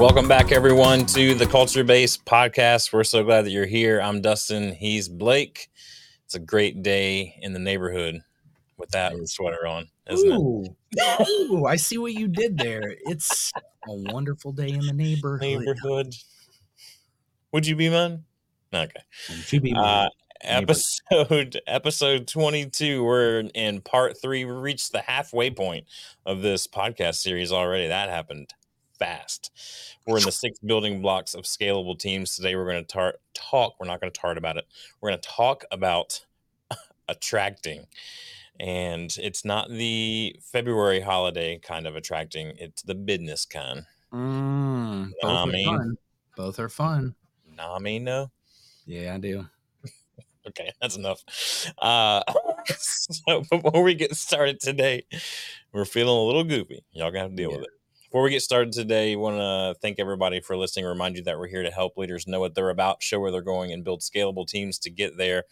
Welcome back, everyone, to the Culture Base Podcast. We're so glad that you're here. I'm Dustin. He's Blake. It's a great day in the neighborhood with that sweater on, isn't Ooh. it? Ooh, I see what you did there. It's a wonderful day in the neighborhood. Neighborhood. Would you be mine? Okay. Would you be mine? Uh, episode episode 22 we're in part three we reached the halfway point of this podcast series already that happened fast. We're in the six building blocks of scalable teams. Today, we're going to tar- talk. We're not going to tart about it. We're going to talk about attracting. And it's not the February holiday kind of attracting, it's the business kind. Mm, both, are fun. both are fun. Nah, I no. Yeah, I do. okay, that's enough. Uh, so before we get started today, we're feeling a little goofy. Y'all gonna have to deal yeah. with it. Before we get started today, I want to thank everybody for listening. Remind you that we're here to help leaders know what they're about, show where they're going, and build scalable teams to get there.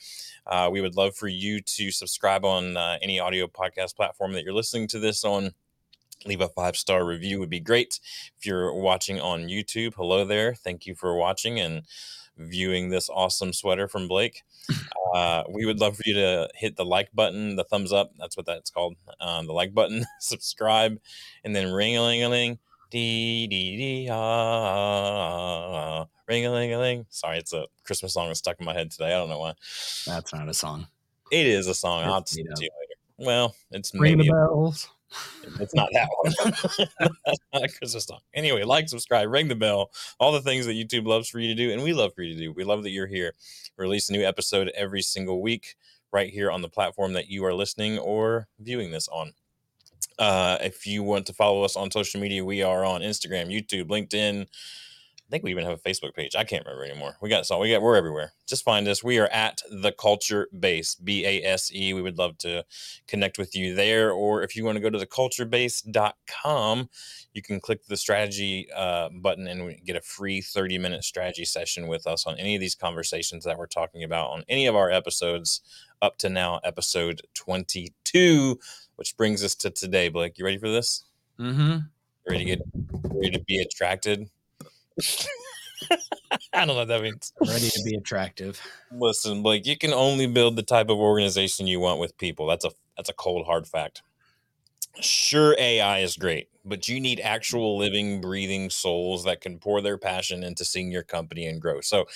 Uh, we would love for you to subscribe on uh, any audio podcast platform that you're listening to this on. Leave a five star review would be great. If you're watching on YouTube, hello there. Thank you for watching and viewing this awesome sweater from Blake. Uh, we would love for you to hit the like button, the thumbs up. That's what that's called. Um, the like button, subscribe, and then ring a ling a ling. Dee dee dee ah, ring a ling a ling. Sorry, it's a Christmas song that's stuck in my head today. I don't know why. That's not a song. It is a song. I'll tell you later. Well, it's ring the bells. It's not that one. That's not a Christmas song. Anyway, like, subscribe, ring the bell, all the things that YouTube loves for you to do, and we love for you to do. We love that you're here. We release a new episode every single week right here on the platform that you are listening or viewing this on. Uh, if you want to follow us on social media, we are on Instagram, YouTube, LinkedIn, I think we even have a Facebook page. I can't remember anymore. We got so we got we're everywhere. Just find us. We are at the Culture Base, B A S E. We would love to connect with you there. Or if you want to go to the culturebase.com, you can click the strategy uh, button and get a free 30 minute strategy session with us on any of these conversations that we're talking about on any of our episodes up to now, episode 22, which brings us to today. Blake, you ready for this? Mm-hmm. Ready to get ready to be attracted I don't know what that means. Ready to be attractive. Listen, like you can only build the type of organization you want with people. That's a that's a cold hard fact. Sure, AI is great, but you need actual living, breathing souls that can pour their passion into seeing your company and grow. So,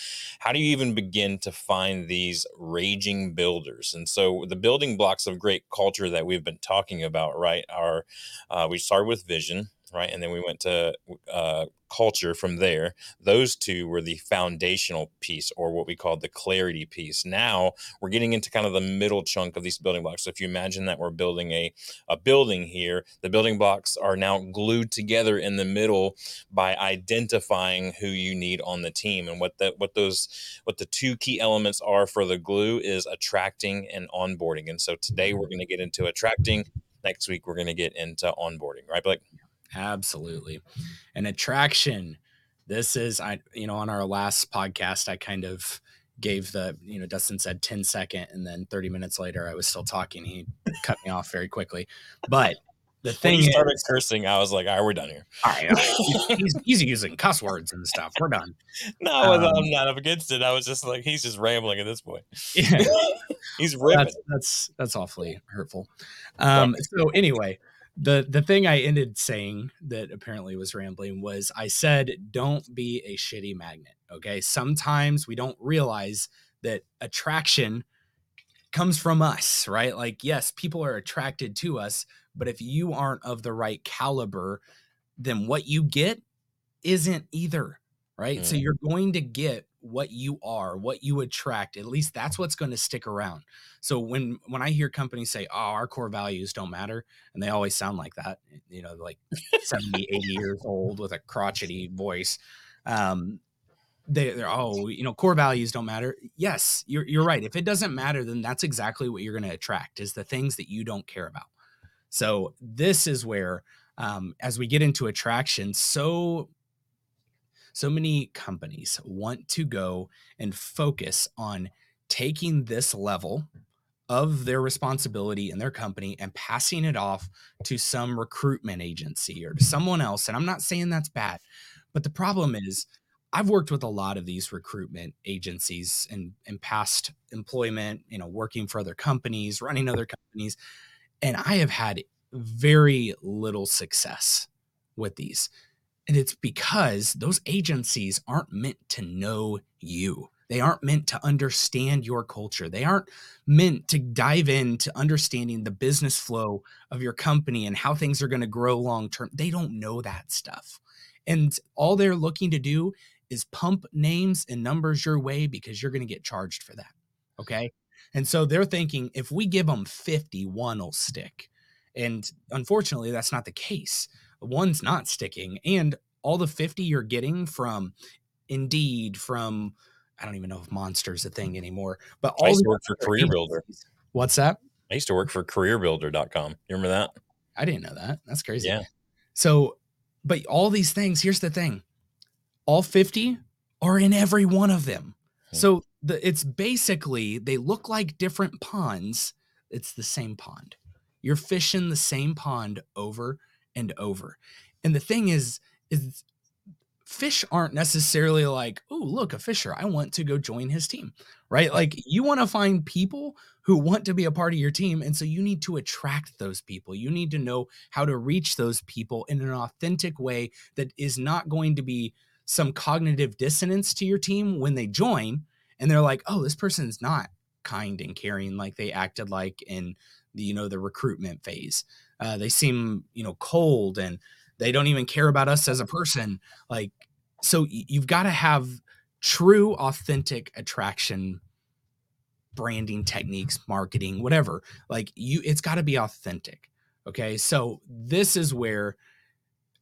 how do you even begin to find these raging builders? And so, the building blocks of great culture that we've been talking about, right, are uh, we start with vision, right? And then we went to uh, culture from there. Those two were the foundational piece, or what we call the clarity piece. Now we're getting into kind of the middle chunk of these building blocks. So if you imagine that we're building a, a building here, the building blocks are now glued together in the middle by identifying who you need on the team. And what that what those what the two key elements are for the glue is attracting and onboarding. And so today we're going to get into attracting. Next week we're going to get into onboarding, right? Blake? Absolutely. And attraction. This is I you know on our last podcast I kind of gave the you know Dustin said 10 second and then 30 minutes later I was still talking he cut me off very quickly. But the thing when you started is, cursing, I was like, "All right, we're done here." All right, he's, he's, using cuss words and stuff. We're done. No, um, I'm not up against it. I was just like, he's just rambling at this point. Yeah, he's ripping. That's, that's, that's awfully hurtful. Um, so anyway, the the thing I ended saying that apparently was rambling was I said don't be a shitty magnet. Okay, sometimes we don't realize that attraction comes from us, right? Like yes, people are attracted to us, but if you aren't of the right caliber, then what you get isn't either, right? Mm. So you're going to get what you are, what you attract. At least that's what's going to stick around. So when when I hear companies say, "Oh, our core values don't matter," and they always sound like that, you know, like 70, 80 years old with a crotchety voice, um, they, they're oh, you know, core values don't matter. Yes, you're you're right. If it doesn't matter, then that's exactly what you're going to attract is the things that you don't care about. So this is where, um, as we get into attraction, so so many companies want to go and focus on taking this level of their responsibility in their company and passing it off to some recruitment agency or to someone else. And I'm not saying that's bad, but the problem is I've worked with a lot of these recruitment agencies in, in past employment, you know, working for other companies, running other companies, and I have had very little success with these. And it's because those agencies aren't meant to know you. They aren't meant to understand your culture. They aren't meant to dive into understanding the business flow of your company and how things are going to grow long term. They don't know that stuff. And all they're looking to do is pump names and numbers your way because you're going to get charged for that. Okay. And so they're thinking if we give them 50, one will stick. And unfortunately, that's not the case. One's not sticking. And all the 50 you're getting from Indeed, from I don't even know if Monster's a thing anymore, but all I used to work for Career Builder. What's that? I used to work for careerbuilder.com. You remember that? I didn't know that. That's crazy. Yeah. So, but all these things, here's the thing all 50 are in every one of them. Hmm. So the, it's basically, they look like different ponds. It's the same pond. You're fishing the same pond over and over. And the thing is, is fish aren't necessarily like, oh, look, a fisher. I want to go join his team, right? Like you want to find people who want to be a part of your team. And so you need to attract those people. You need to know how to reach those people in an authentic way that is not going to be some cognitive dissonance to your team when they join and they're like, oh, this person's not kind and caring like they acted like in the, you know, the recruitment phase. Uh, they seem, you know, cold and they don't even care about us as a person. Like, so you've got to have true, authentic attraction branding techniques, marketing, whatever. Like you, it's got to be authentic. Okay. So this is where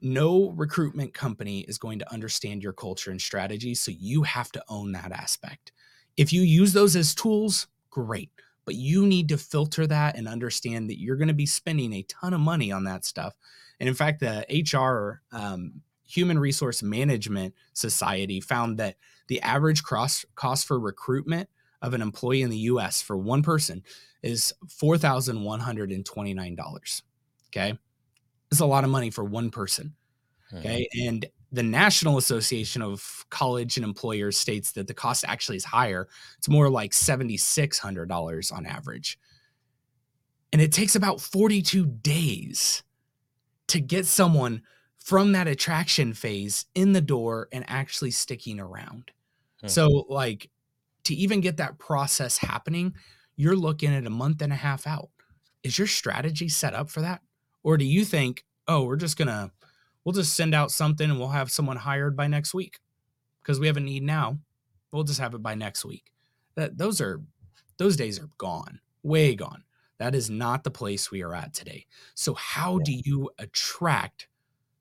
no recruitment company is going to understand your culture and strategy. So you have to own that aspect. If you use those as tools, great. But you need to filter that and understand that you're going to be spending a ton of money on that stuff. And in fact, the HR um, Human Resource Management Society found that the average cross cost for recruitment of an employee in the US for one person is $4,129. Okay. It's a lot of money for one person. Okay. Mm-hmm. And the National Association of College and Employers states that the cost actually is higher. It's more like $7,600 on average. And it takes about 42 days to get someone from that attraction phase in the door and actually sticking around. Hmm. So, like, to even get that process happening, you're looking at a month and a half out. Is your strategy set up for that? Or do you think, oh, we're just going to, we'll just send out something and we'll have someone hired by next week because we have a need now. We'll just have it by next week. That those are, those days are gone, way gone. That is not the place we are at today. So, how do you attract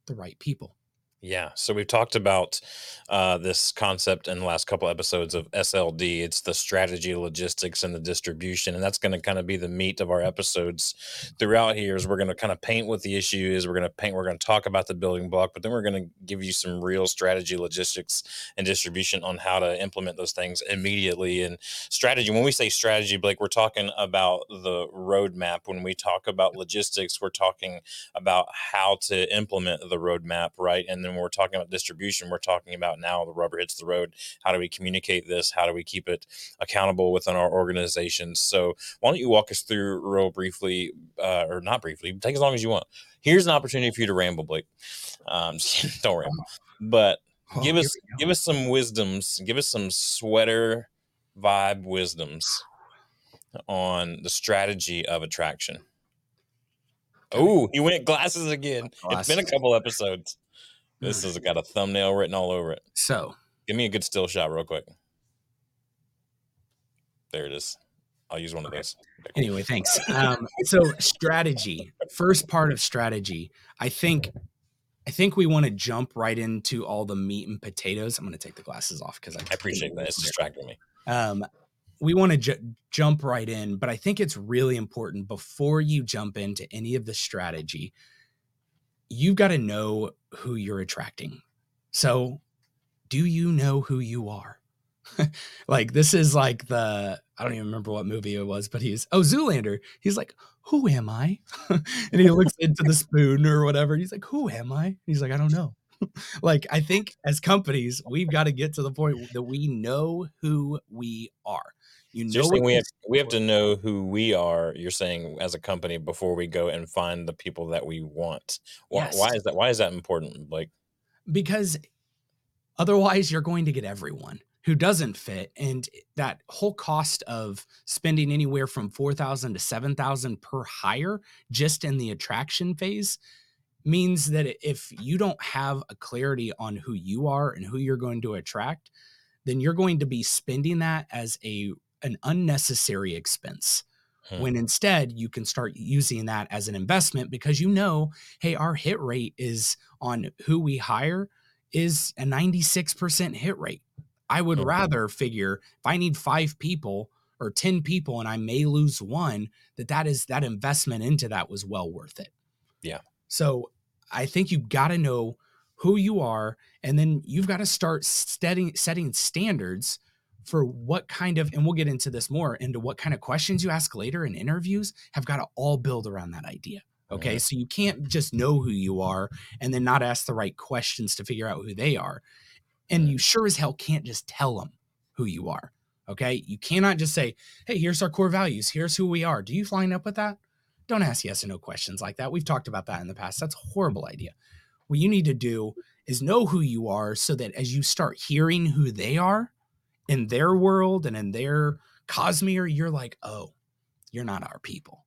the right people? Yeah. So we've talked about uh, this concept in the last couple episodes of SLD. It's the strategy, logistics, and the distribution, and that's going to kind of be the meat of our episodes throughout here. Is we're going to kind of paint what the issue is. We're going to paint. We're going to talk about the building block, but then we're going to give you some real strategy, logistics, and distribution on how to implement those things immediately. And strategy. When we say strategy, Blake, we're talking about the roadmap. When we talk about logistics, we're talking about how to implement the roadmap, right? And when we're talking about distribution, we're talking about now the rubber hits the road. How do we communicate this? How do we keep it accountable within our organizations? So, why don't you walk us through real briefly, uh, or not briefly, take as long as you want. Here's an opportunity for you to ramble, Blake. Um, don't ramble, but oh, give us give us some wisdoms. Give us some sweater vibe wisdoms on the strategy of attraction. Oh, he went glasses again. Glasses. It's been a couple episodes. This has got a thumbnail written all over it. So, give me a good still shot, real quick. There it is. I'll use one of those. Anyway, thanks. Um, so, strategy. First part of strategy. I think, I think we want to jump right into all the meat and potatoes. I'm going to take the glasses off because I, I appreciate that. It's distracting me. Um, we want to ju- jump right in, but I think it's really important before you jump into any of the strategy you've got to know who you're attracting. So, do you know who you are? like this is like the I don't even remember what movie it was, but he's oh Zoolander. He's like, "Who am I?" and he looks into the spoon or whatever. he's like, "Who am I?" He's like, "I don't know." like I think as companies, we've got to get to the point that we know who we are. You know, so we have we have to know who we are. You're saying as a company before we go and find the people that we want. Why, yes. why is that? Why is that important? Like because otherwise, you're going to get everyone who doesn't fit, and that whole cost of spending anywhere from four thousand to seven thousand per hire just in the attraction phase means that if you don't have a clarity on who you are and who you're going to attract, then you're going to be spending that as a an unnecessary expense. Hmm. When instead you can start using that as an investment because you know, hey, our hit rate is on who we hire is a 96% hit rate. I would rather figure if I need five people or 10 people and I may lose one, that that is that investment into that was well worth it. Yeah. So I think you've got to know who you are, and then you've got to start setting setting standards for what kind of, and we'll get into this more, into what kind of questions you ask later in interviews have got to all build around that idea. Okay. So you can't just know who you are and then not ask the right questions to figure out who they are. And you sure as hell can't just tell them who you are. Okay. You cannot just say, hey, here's our core values. Here's who we are. Do you line up with that? Don't ask yes or no questions like that. We've talked about that in the past. That's a horrible idea. What you need to do is know who you are so that as you start hearing who they are in their world and in their cosmere, you're like, oh, you're not our people.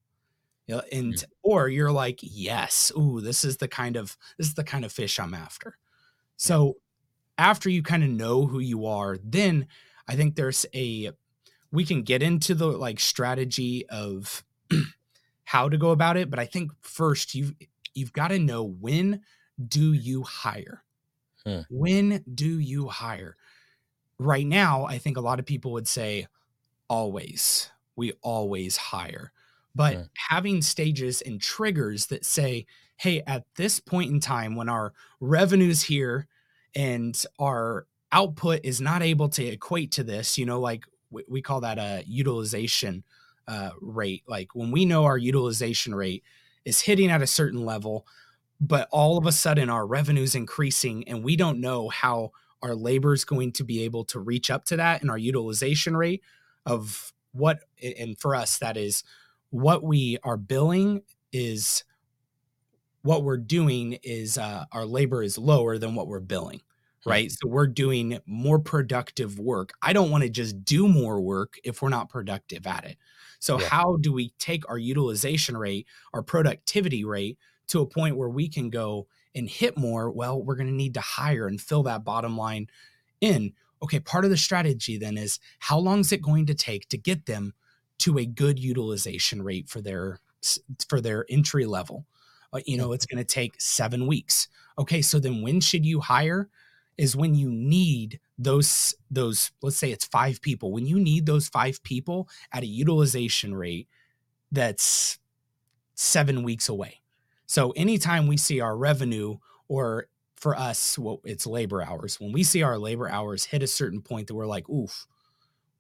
You know, and mm-hmm. or you're like, yes, ooh, this is the kind of this is the kind of fish I'm after. So after you kind of know who you are, then I think there's a we can get into the like strategy of how to go about it, but I think first you've you've got to know when do you hire? Hmm. When do you hire? Right now, I think a lot of people would say always. We always hire. But hmm. having stages and triggers that say, hey, at this point in time when our revenues here and our output is not able to equate to this, you know, like we call that a utilization uh, rate. Like when we know our utilization rate is hitting at a certain level, but all of a sudden our revenue's increasing and we don't know how our labor is going to be able to reach up to that and our utilization rate of what and for us that is what we are billing is what we're doing is uh, our labor is lower than what we're billing right? Mm-hmm. So we're doing more productive work. I don't want to just do more work if we're not productive at it. So, yeah. how do we take our utilization rate, our productivity rate to a point where we can go and hit more? Well, we're going to need to hire and fill that bottom line in. Okay, part of the strategy then is how long is it going to take to get them to a good utilization rate for their for their entry level? Uh, you know, it's going to take 7 weeks. Okay, so then when should you hire? is when you need those those let's say it's five people when you need those five people at a utilization rate that's seven weeks away so anytime we see our revenue or for us well, it's labor hours when we see our labor hours hit a certain point that we're like oof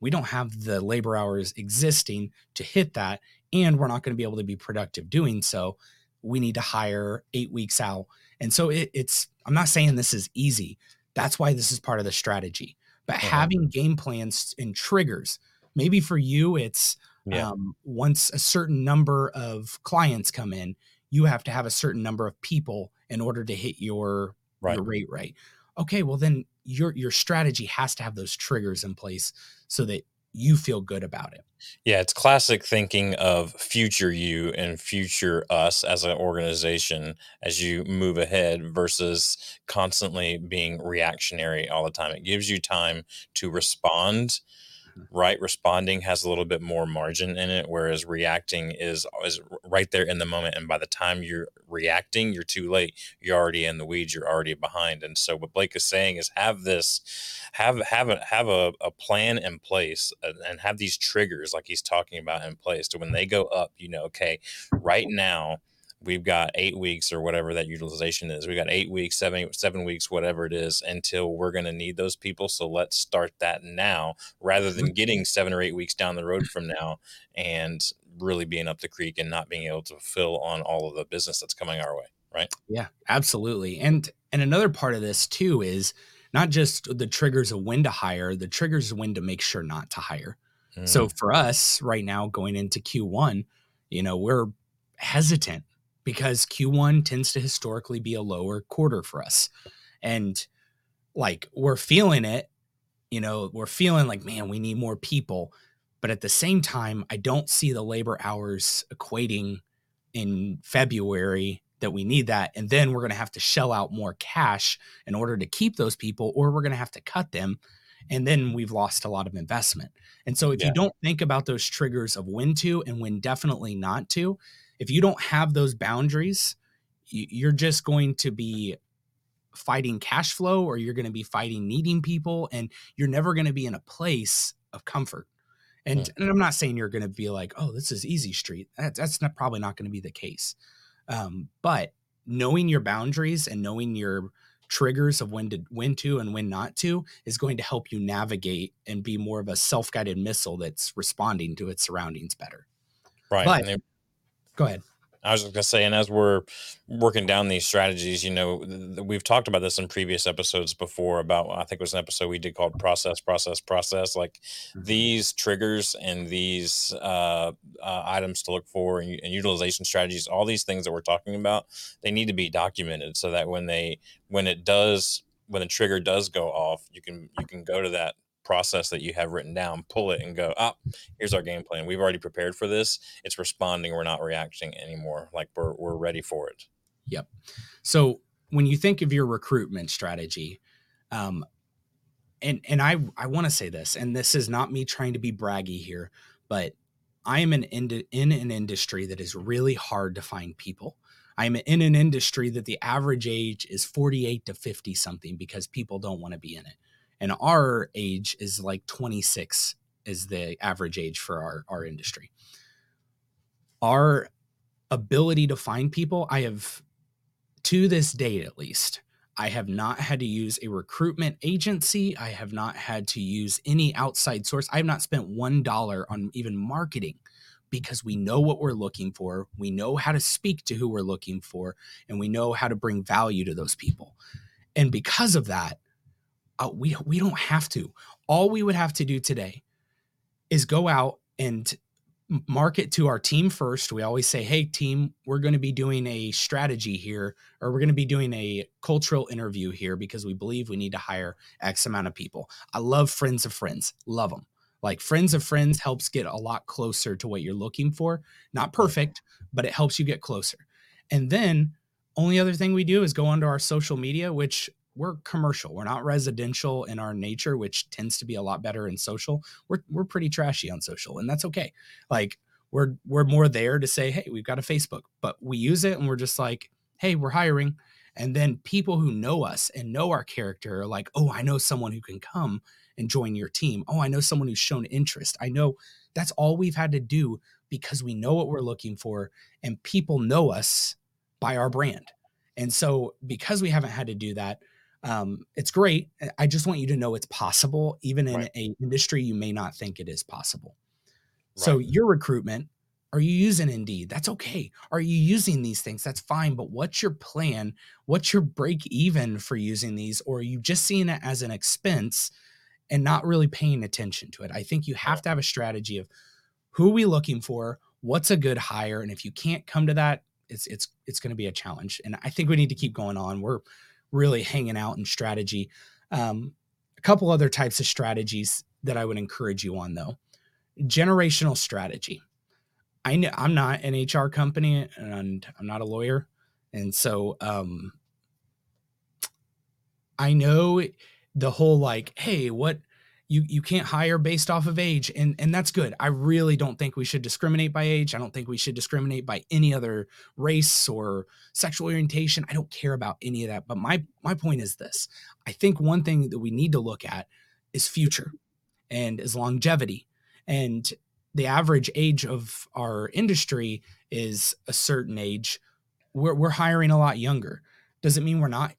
we don't have the labor hours existing to hit that and we're not going to be able to be productive doing so we need to hire eight weeks out and so it, it's i'm not saying this is easy that's why this is part of the strategy. But uh-huh. having game plans and triggers, maybe for you, it's yeah. um, once a certain number of clients come in, you have to have a certain number of people in order to hit your, right. your rate right. Okay, well then your your strategy has to have those triggers in place so that you feel good about it. Yeah, it's classic thinking of future you and future us as an organization as you move ahead versus constantly being reactionary all the time. It gives you time to respond right responding has a little bit more margin in it whereas reacting is is right there in the moment and by the time you're reacting you're too late. You're already in the weeds you're already behind and so what blake is saying is have this have have a have a, a plan in place and have these triggers like he's talking about in place to when they go up you know okay right now we've got eight weeks or whatever that utilization is. We've got eight weeks, seven seven weeks, whatever it is, until we're going to need those people. So let's start that now, rather than mm-hmm. getting seven or eight weeks down the road from now and really being up the creek and not being able to fill on all of the business that's coming our way. Right? Yeah, absolutely. And and another part of this too is not just the triggers of when to hire, the triggers of when to make sure not to hire. Mm. So for us right now, going into Q1, you know, we're hesitant because Q1 tends to historically be a lower quarter for us. And like we're feeling it, you know, we're feeling like, man, we need more people. But at the same time, I don't see the labor hours equating in February that we need that. And then we're going to have to shell out more cash in order to keep those people, or we're going to have to cut them. And then we've lost a lot of investment. And so if yeah. you don't think about those triggers of when to and when definitely not to, if you don't have those boundaries, you're just going to be fighting cash flow or you're going to be fighting needing people and you're never going to be in a place of comfort. And, yeah. and I'm not saying you're going to be like, oh, this is easy street. That, that's not probably not going to be the case. Um, but knowing your boundaries and knowing your triggers of when to when to and when not to is going to help you navigate and be more of a self-guided missile that's responding to its surroundings better. Right. But, Go ahead. I was just gonna say, and as we're working down these strategies, you know, th- we've talked about this in previous episodes before. About I think it was an episode we did called "Process, Process, Process." Like mm-hmm. these triggers and these uh, uh, items to look for, and, and, utilization strategies, all these things that we're talking about, they need to be documented so that when they when it does when the trigger does go off, you can you can go to that process that you have written down, pull it and go, ah, here's our game plan. We've already prepared for this. It's responding. We're not reacting anymore. Like we're, we're ready for it. Yep. So when you think of your recruitment strategy, um, and, and I, I want to say this, and this is not me trying to be braggy here, but I am in, in, in an industry that is really hard to find people. I'm in an industry that the average age is 48 to 50 something because people don't want to be in it and our age is like 26 is the average age for our our industry. Our ability to find people i have to this date at least i have not had to use a recruitment agency. I have not had to use any outside source. I have not spent one dollar on even marketing because we know what we're looking for. We know how to speak to who we're looking for and we know how to bring value to those people. And because of that uh, we we don't have to. All we would have to do today is go out and market to our team first. We always say, "Hey team, we're going to be doing a strategy here or we're going to be doing a cultural interview here because we believe we need to hire X amount of people." I love friends of friends. Love them. Like friends of friends helps get a lot closer to what you're looking for. Not perfect, but it helps you get closer. And then only other thing we do is go onto our social media, which we're commercial. We're not residential in our nature, which tends to be a lot better in social. We're we're pretty trashy on social, and that's okay. Like we're we're more there to say, hey, we've got a Facebook, but we use it and we're just like, hey, we're hiring. And then people who know us and know our character are like, oh, I know someone who can come and join your team. Oh, I know someone who's shown interest. I know that's all we've had to do because we know what we're looking for and people know us by our brand. And so because we haven't had to do that, um, it's great. I just want you to know it's possible, even in right. a industry you may not think it is possible. Right. So your recruitment, are you using Indeed? That's okay. Are you using these things? That's fine. But what's your plan? What's your break even for using these? Or are you just seeing it as an expense and not really paying attention to it? I think you have to have a strategy of who are we looking for? What's a good hire? And if you can't come to that, it's it's it's going to be a challenge. And I think we need to keep going on. We're really hanging out in strategy. Um, a couple other types of strategies that I would encourage you on, though. Generational strategy. I know I'm not an HR company and I'm not a lawyer, and so um, I know the whole like, hey, what you you can't hire based off of age and and that's good. I really don't think we should discriminate by age. I don't think we should discriminate by any other race or sexual orientation. I don't care about any of that. But my my point is this. I think one thing that we need to look at is future and is longevity. And the average age of our industry is a certain age. We're we're hiring a lot younger. Does it mean we're not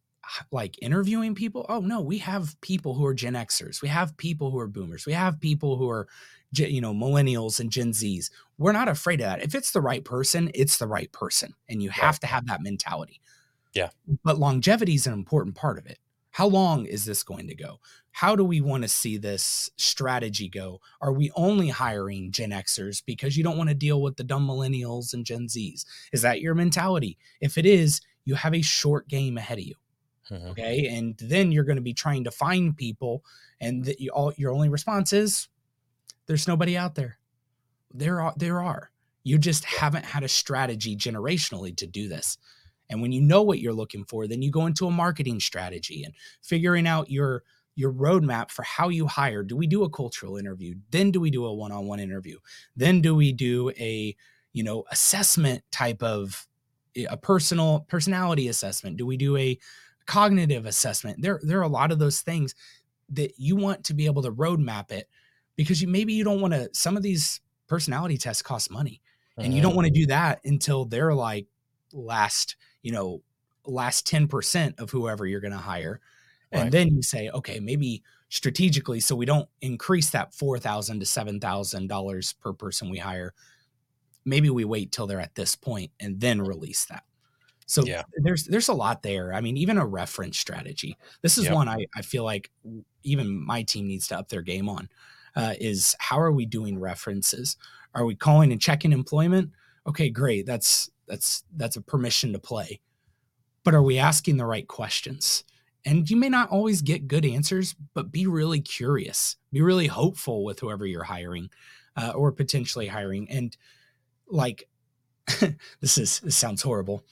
like interviewing people? Oh no, we have people who are Gen Xers. We have people who are boomers. We have people who are you know millennials and Gen Zs. We're not afraid of that. If it's the right person, it's the right person, and you have to have that mentality. Yeah. But longevity is an important part of it. How long is this going to go? How do we want to see this strategy go? Are we only hiring Gen Xers because you don't want to deal with the dumb millennials and Gen Zs? Is that your mentality? If it is, you have a short game ahead of you. Mm-hmm. Okay. And then you're going to be trying to find people, and the, you, all, your only response is there's nobody out there. There are, there are. You just haven't had a strategy generationally to do this. And when you know what you're looking for, then you go into a marketing strategy and figuring out your your roadmap for how you hire. Do we do a cultural interview? Then do we do a one-on-one interview? Then do we do a, you know, assessment type of eh, a personal personality assessment? Do we do a cognitive assessment? There there are a lot of those things that you want to be able to roadmap it because you maybe you don't want to some of these personality tests cost money. And you don't mm-hmm. want to do that until they're like last you know, last 10% of whoever you're going to hire. And then you say, okay, maybe strategically, so we don't increase that four thousand to seven thousand dollars per person we hire. Maybe we wait till they're at this point and then release that. So yeah. there's there's a lot there. I mean, even a reference strategy. This is yep. one I, I feel like even my team needs to up their game on. Uh, is how are we doing references? Are we calling and checking employment? Okay, great. That's that's that's a permission to play. But are we asking the right questions? And you may not always get good answers, but be really curious. Be really hopeful with whoever you're hiring uh, or potentially hiring. And like, this is this sounds horrible.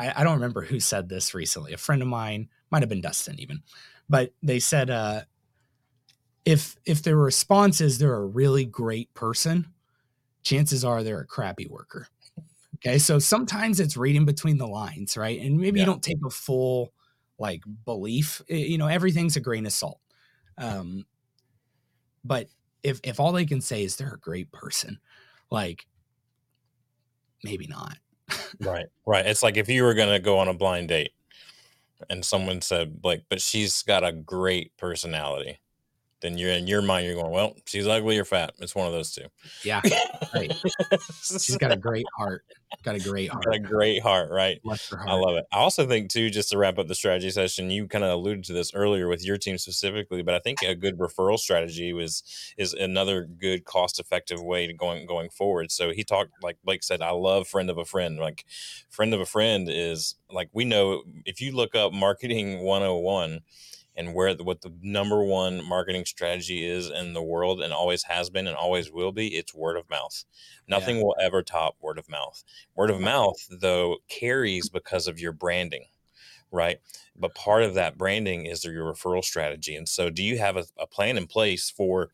I, I don't remember who said this recently. A friend of mine might have been Dustin, even, but they said, uh, if if their response is they're a really great person, chances are they're a crappy worker. Okay. So sometimes it's reading between the lines, right? And maybe yeah. you don't take a full like belief. You know, everything's a grain of salt. Um, but if if all they can say is they're a great person, like maybe not. Right. Right. It's like if you were gonna go on a blind date and someone said, like, but she's got a great personality then you're in your mind, you're going, well, she's ugly or fat. It's one of those two. Yeah. Right. she's got a great heart. Got a great heart. Got a great heart, right? Heart. I love it. I also think too, just to wrap up the strategy session, you kind of alluded to this earlier with your team specifically, but I think a good referral strategy was is another good cost effective way to going going forward. So he talked like Blake said, I love friend of a friend. Like friend of a friend is like we know if you look up marketing 101 and where the, what the number one marketing strategy is in the world and always has been and always will be it's word of mouth nothing yeah. will ever top word of mouth word of mouth though carries because of your branding right but part of that branding is your referral strategy and so do you have a, a plan in place for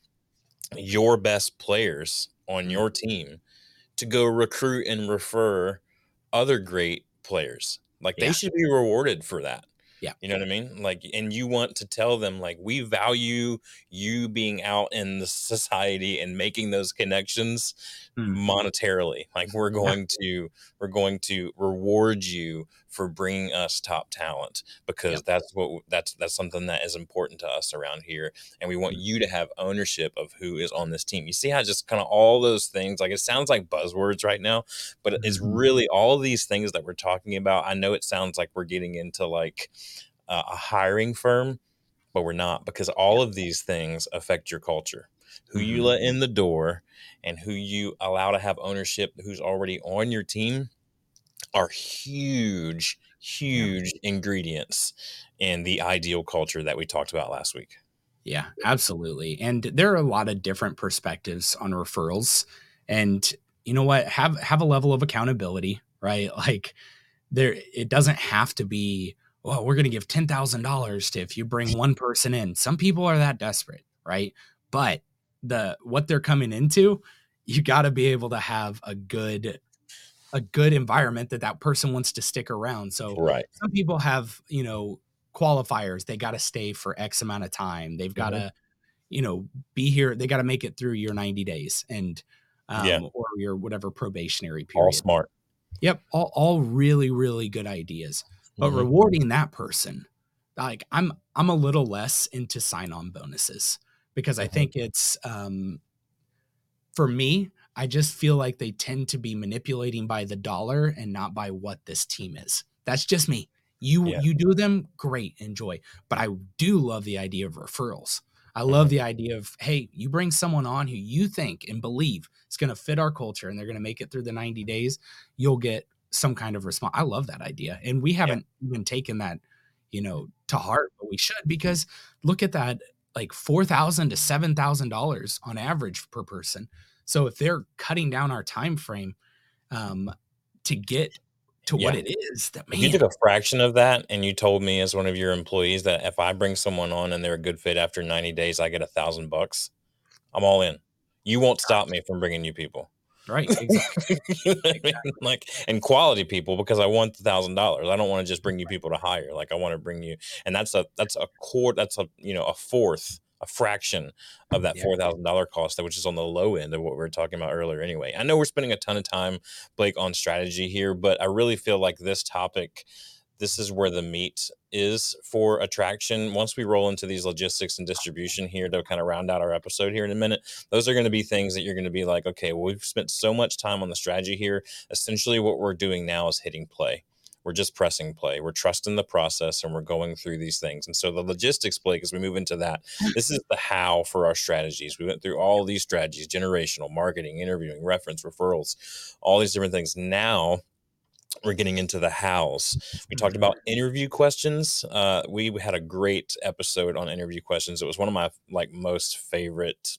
your best players on mm-hmm. your team to go recruit and refer other great players like yeah. they should be rewarded for that yeah. You know what I mean? Like, and you want to tell them, like, we value you being out in the society and making those connections mm. monetarily. Like, we're going to, we're going to reward you for bringing us top talent because yep. that's what, that's, that's something that is important to us around here. And we want mm. you to have ownership of who is on this team. You see how just kind of all those things, like, it sounds like buzzwords right now, but it's mm-hmm. really all these things that we're talking about. I know it sounds like we're getting into like, uh, a hiring firm, but we're not because all of these things affect your culture. Who you mm-hmm. let in the door and who you allow to have ownership, who's already on your team, are huge, huge yeah. ingredients in the ideal culture that we talked about last week. Yeah, absolutely. And there are a lot of different perspectives on referrals. And you know what? Have have a level of accountability, right? Like there it doesn't have to be well, we're going to give $10,000 to if you bring one person in. Some people are that desperate, right? But the what they're coming into, you got to be able to have a good a good environment that that person wants to stick around. So right. some people have, you know, qualifiers. They got to stay for X amount of time. They've got to, mm-hmm. you know, be here. They got to make it through your 90 days and um, yeah. or your whatever probationary period. All smart. Yep, all, all really really good ideas. But Mhm. rewarding that person, like I'm I'm a little less into sign-on bonuses because I Mhm. think it's um for me, I just feel like they tend to be manipulating by the dollar and not by what this team is. That's just me. You Yeah. you do them, great, enjoy. But I do love the idea of referrals. I love Mhm. the idea of, hey, you bring someone on who you think and believe is going to fit our culture and they're going to make it through the 90 days, you'll get some kind of response. I love that idea. And we haven't even taken that, you know, to heart, but we should because look at that like 4,000 to $7,000 on average per person. So if they're cutting down our time frame um, to get to what it is, that If you man, took a fraction of that and you told me as one of your employees that if I bring someone on and they're a good fit after 90 days, I get a thousand bucks, I'm all in. You won't stop me from bringing you people. Right? Exactly. You know what I mean? Like and quality people because I want the thousand dollars. I don't want to just bring you people to hire. Like I want to bring you, and that's a that's a core. That's a you know a fourth, a fraction of that four thousand dollar cost, which is on the low end of what we were talking about earlier. Anyway, I know we're spending a ton of time, Blake, on strategy here, but I really feel like this topic. This is where the meat is for attraction. Once we roll into these logistics and distribution here to kind of round out our episode here in a minute, those are going to be things that you're going to be like, okay, well, we've spent so much time on the strategy here. Essentially, what we're doing now is hitting play. We're just pressing play. We're trusting the process and we're going through these things. And so the logistics, Blake, as we move into that, mm. this is the how for our strategies. We went through all these strategies generational, marketing, interviewing, reference, referrals, all these different things. Now, we're getting into the hows. We talked about interview questions. Uh, we had a great episode on interview questions. It was one of my like most favorite,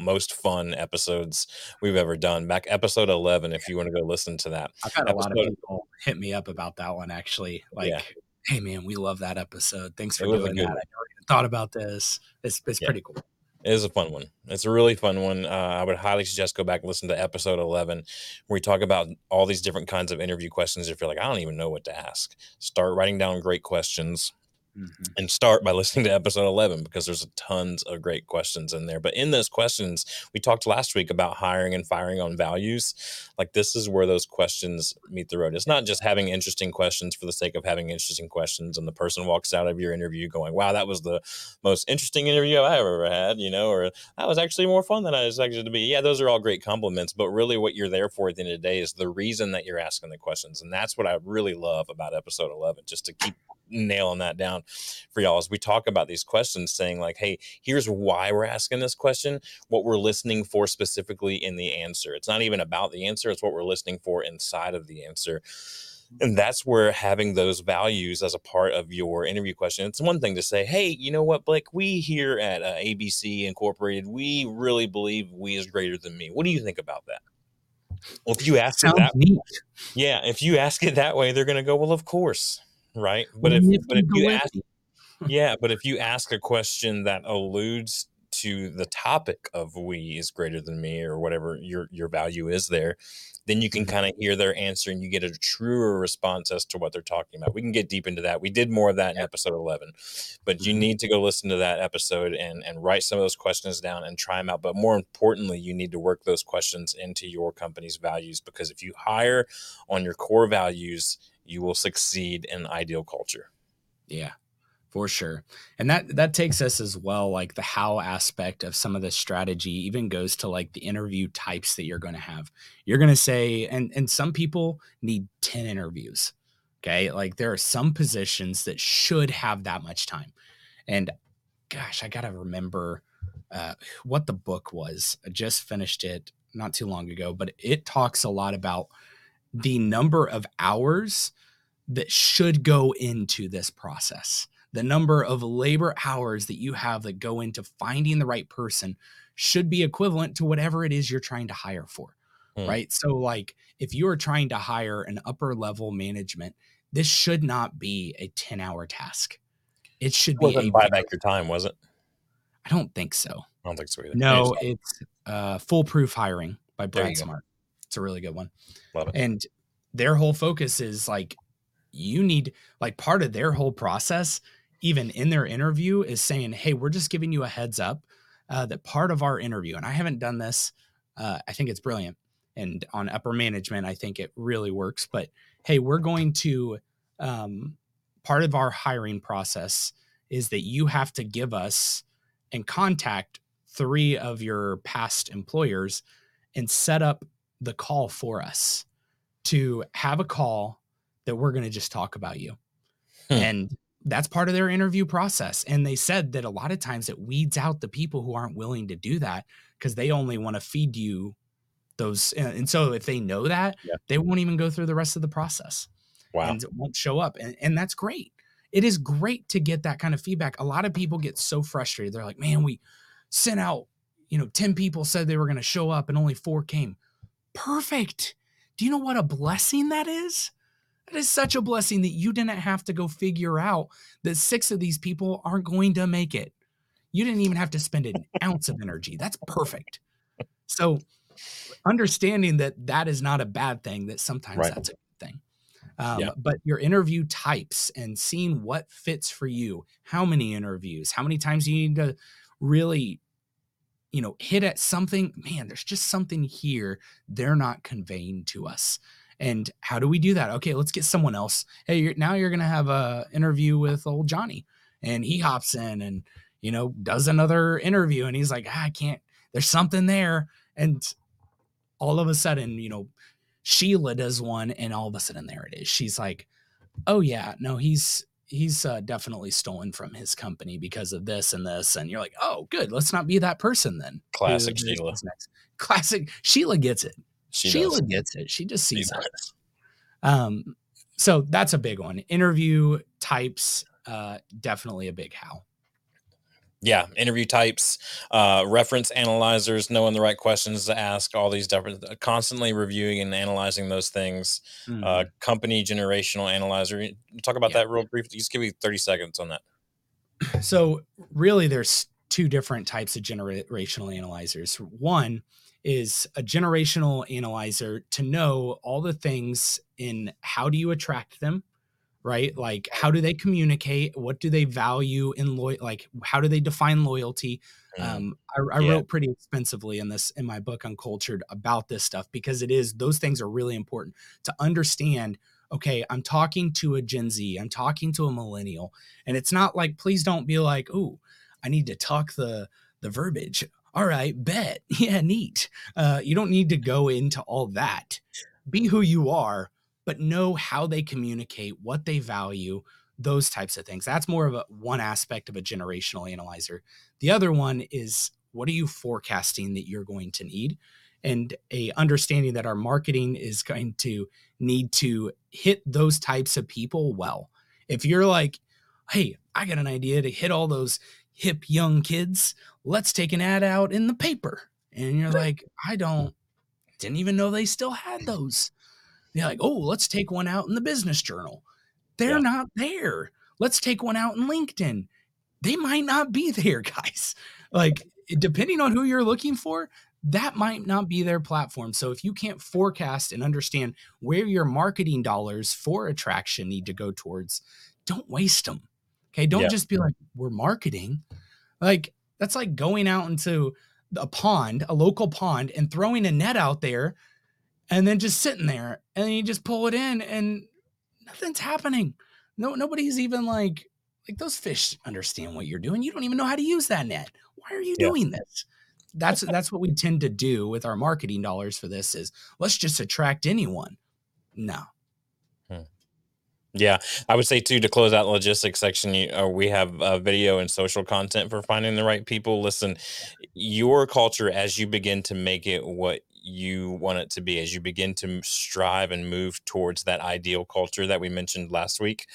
most fun episodes we've ever done. Back episode eleven, if you want to go listen to that. I've had a lot of people hit me up about that one actually. Like, Yeah. hey man, we love that episode. Thanks for It was a doing that. I never even thought about this. It's it's Yeah. pretty cool. It is a fun one. It's a really fun one. Uh, I would highly suggest go back and listen to episode 11, where we talk about all these different kinds of interview questions. If you're like, I don't even know what to ask, start writing down great questions Mhm. and start by listening to episode 11 because there's tons of great questions in there. But in those questions, we talked last week about hiring and firing on values. Like, this is where those questions meet the road. It's not just having interesting questions for the sake of having interesting questions, and the person walks out of your interview going, Wow, that was the most interesting interview I've ever had, you know, or that was actually more fun than I expected to be. Yeah, those are all great compliments, but really what you're there for at the end of the day is the reason that you're asking the questions. And that's what I really love about episode 11, just to keep nailing that down for y'all as we talk about these questions saying like hey here's why we're asking this question what we're listening for specifically in the answer. It's not even about the answer it's what we're listening for inside of the answer. And that's where having those values as a part of your interview question it's one thing to say hey you know what blake? We here at uh, abc incorporated we really believe we is greater than me. What do you think about that? Well if you ask it that neat. yeah if you ask it that way they're going to go well of course right but if but if you ask yeah, but if you ask a question that alludes to the topic of we is greater than me or whatever your your value is there, then you can Mhm. kind of hear their answer and you get a truer response as to what they're talking about. We can get deep into that. We did more of that in episode 11. But you Mhm. need to go listen to that episode and and write some of those questions down and try them out. But more importantly, you need to work those questions into your company's values because if you hire on your core values, you will succeed in ideal culture. Yeah, for sure. And that that takes us as well, like the how aspect of some of the strategy even goes to like the interview types that you're going to have. You're going to say, and and some people need 10 interviews. Okay. Like there are some positions that should have that much time. And gosh, I gotta remember uh, what the book was. I just finished it not too long ago, but it talks a lot about the number of hours that should go into this process. The number of labor hours that you have that go into finding the right person should be equivalent to whatever it is you're trying to hire for. Hmm. Right. So, like, if you are trying to hire an upper level management, this should not be a 10 hour task. It should It be wasn't a buy back your time, was it? I don't think so. I don't think so either. No, it's uh, Foolproof Hiring by Brad. Smart. It's a really good one. love it. And their whole focus is like, you need, like, part of their whole process, even in their interview, is saying, hey, we're just giving you a heads up uh, that part of our interview, and I haven't done this, uh, I think it's brilliant, and on upper management, I think it really works. But hey, we're going to um, part of our hiring process is that you have to give us and contact three of your past employers and set up the call for us to have a call that we're going to just talk about you. Hmm. And that's part of their interview process. And they said that a lot of times it weeds out the people who aren't willing to do that because they only want to feed you those. And so if they know that, yeah. they won't even go through the rest of the process. Wow. And it won't show up. And, and that's great. It is great to get that kind of feedback. A lot of people get so frustrated. They're like, man, we sent out, you know, 10 people said they were going to show up and only four came. Perfect. Do you know what a blessing that is? That is such a blessing that you didn't have to go figure out that six of these people aren't going to make it. You didn't even have to spend an ounce of energy. That's perfect. So, understanding that that is not a bad thing, that sometimes right. that's a good thing. Um, yeah. But your interview types and seeing what fits for you, how many interviews, how many times you need to really, you know, hit at something. Man, there's just something here they're not conveying to us. And how do we do that? Okay, let's get someone else. Hey, you're, now you're going to have a interview with old Johnny, and he hops in and you know does another interview, and he's like, ah, I can't. There's something there, and all of a sudden, you know, Sheila does one, and all of a sudden there it is. She's like, oh yeah, no, he's he's uh, definitely stolen from his company because of this and this, and you're like, oh, good, let's not be that person then. Classic Sheila. Classic Sheila gets it. She Sheila does. gets it. She just sees it. Um, so that's a big one. Interview types, uh, definitely a big how. Yeah, interview types, uh, reference analyzers, knowing the right questions to ask, all these different, uh, constantly reviewing and analyzing those things. Uh, mm-hmm. Uh, company generational analyzer. Talk about yeah. that real brief. Just give me thirty seconds on that. So really, there's two different types of generational analyzers. One is a generational analyzer to know all the things in how do you attract them right like how do they communicate what do they value in loyal like how do they define loyalty mm. um, i, I yeah. wrote pretty expensively in this in my book uncultured about this stuff because it is those things are really important to understand okay i'm talking to a gen z i'm talking to a millennial and it's not like please don't be like oh i need to talk the the verbiage all right, bet. Yeah, neat. Uh, you don't need to go into all that. Be who you are, but know how they communicate, what they value, those types of things. That's more of a one aspect of a generational analyzer. The other one is what are you forecasting that you're going to need? And a understanding that our marketing is going to need to hit those types of people well. If you're like, hey, I got an idea to hit all those hip young kids, let's take an ad out in the paper. And you're like, I don't, didn't even know they still had those. They're like, oh, let's take one out in the business journal. They're yeah. not there. Let's take one out in LinkedIn. They might not be there, guys. Like, depending on who you're looking for, that might not be their platform. So if you can't forecast and understand where your marketing dollars for attraction need to go towards, don't waste them. Okay. Don't yeah. just be like, we're marketing. Like, that's like going out into a pond, a local pond, and throwing a net out there and then just sitting there and then you just pull it in and nothing's happening. No, nobody's even like, like those fish understand what you're doing. You don't even know how to use that net. Why are you yeah. doing this? That's that's what we tend to do with our marketing dollars for this is let's just attract anyone. No, yeah, I would say too to close out logistics section. You, uh, we have uh, video and social content for finding the right people. Listen, your culture as you begin to make it what you want it to be, as you begin to strive and move towards that ideal culture that we mentioned last week,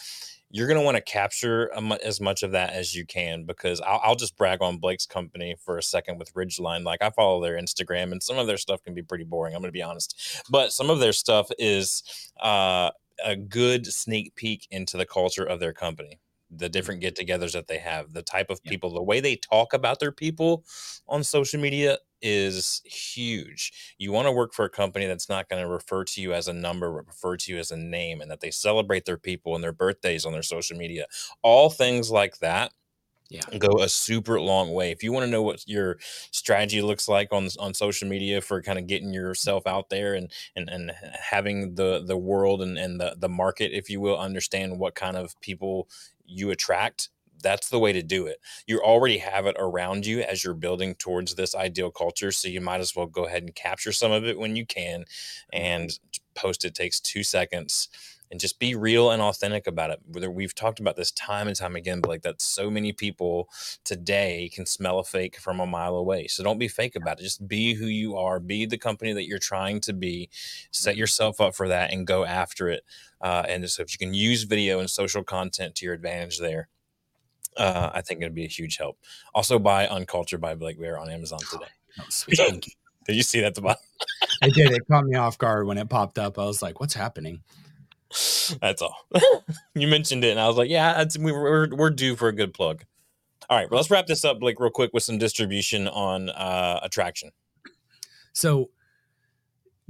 you're going to want to capture as much of that as you can because I'll, I'll, just brag on Blake's company for a second with Ridgeline. Like I follow their Instagram and some of their stuff can be pretty boring. I'm going to be honest, but some of their stuff is uh, a good sneak peek into the culture of their company the different get-togethers that they have the type of people the way they talk about their people on social media is huge you want to work for a company that's not going to refer to you as a number but refer to you as a name and that they celebrate their people and their birthdays on their social media all things like that yeah. go a super long way. If you want to know what your strategy looks like on on social media for kind of getting yourself out there and and, and having the the world and, and the, the market, if you will, understand what kind of people you attract, that's the way to do it. You already have it around you as you're building towards this ideal culture. So you might as well go ahead and capture some of it when you can mm-hmm. and post it takes two seconds and just be real and authentic about it. Whether we've talked about this time and time again, but like that so many people today can smell a fake from a mile away. So don't be fake about it. Just be who you are, be the company that you're trying to be, set yourself up for that and go after it. Uh, and so if you can use video and social content to your advantage there, uh, I think it'd be a huge help. Also, buy Uncultured by Blake Bear on Amazon today. Oh, sweet. Thank you. Did you see that? The bottom? I did. It caught me off guard when it popped up. I was like, "What's happening?" That's all. you mentioned it, and I was like, "Yeah, we, we're we're due for a good plug." All right, well, let's wrap this up, Blake, real quick with some distribution on uh, attraction. So,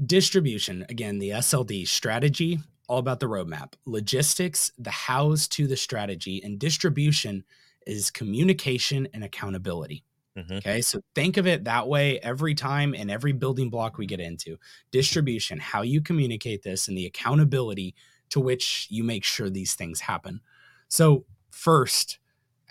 distribution again, the SLD strategy, all about the roadmap, logistics, the hows to the strategy, and distribution is communication and accountability. Mm-hmm. Okay. So think of it that way every time and every building block we get into distribution, how you communicate this, and the accountability to which you make sure these things happen. So, first,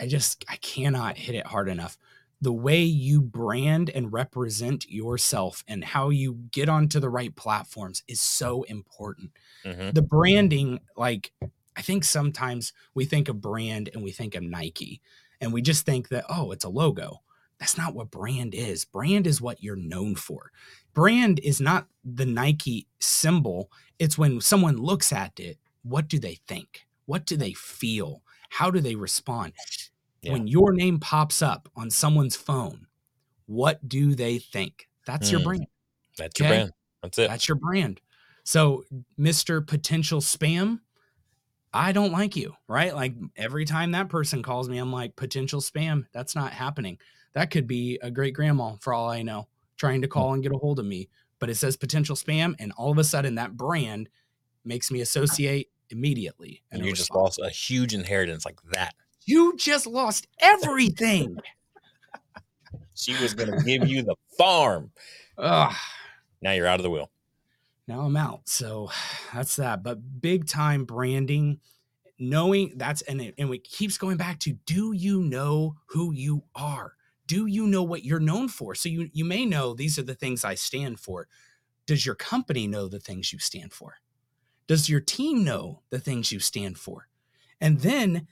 I just I cannot hit it hard enough. The way you brand and represent yourself and how you get onto the right platforms is so important. Mm-hmm. The branding, like I think sometimes we think of brand and we think of Nike and we just think that, oh, it's a logo. That's not what brand is. Brand is what you're known for. Brand is not the Nike symbol. It's when someone looks at it, what do they think? What do they feel? How do they respond? Yeah. When your name pops up on someone's phone, what do they think? That's mm. your brand. That's okay? your brand. That's it. That's your brand. So, Mr. Potential Spam, I don't like you, right? Like every time that person calls me, I'm like, potential spam. That's not happening that could be a great grandma for all I know, trying to hmm. call and get a hold of me. But it says potential spam, and all of a sudden that brand makes me associate immediately. And you just lost a huge inheritance like that. You just lost everything. she was going to give you the farm. Ugh. Now you're out of the wheel. Now I'm out. So that's that. But big time branding, knowing that's and it, and it keeps going back to do you know who you are? Do you know what you're known for? So you you may know these are the things I stand for. Does your company know the things you stand for? Does your team know the things you stand for? And then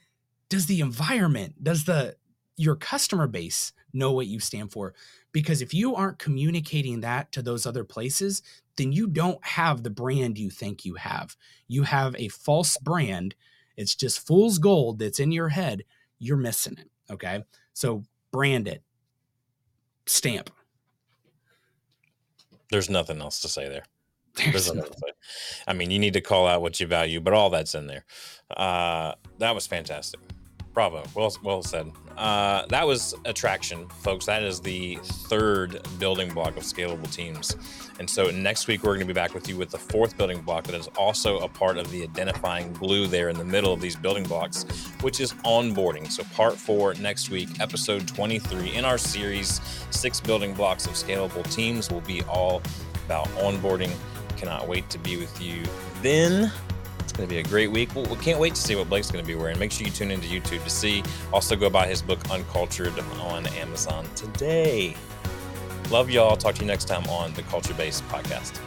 does the environment, does the your customer base know what you stand for? Because if you aren't communicating that to those other places, then you don't have the brand you think you have. You have a false brand. It's just fool's gold that's in your head. You're missing it. Okay. So brand it, stamp. There's nothing else to say there. There's nothing. Say. I mean, you need to call out what you value, but all that's in there. Uh, that was fantastic. Bravo. Well, well said. Uh, that was attraction, folks. That is the third building block of scalable teams. And so next week, we're going to be back with you with the fourth building block that is also a part of the identifying glue there in the middle of these building blocks, which is onboarding. So, part four next week, episode 23 in our series, Six Building Blocks of Scalable Teams, will be all about onboarding. Cannot wait to be with you then. It's going to be a great week. we can't wait to see what Blake's going to be wearing. Make sure you tune into YouTube to see. Also, go buy his book, Uncultured, on Amazon today. Love y'all. Talk to you next time on the Culture Base Podcast.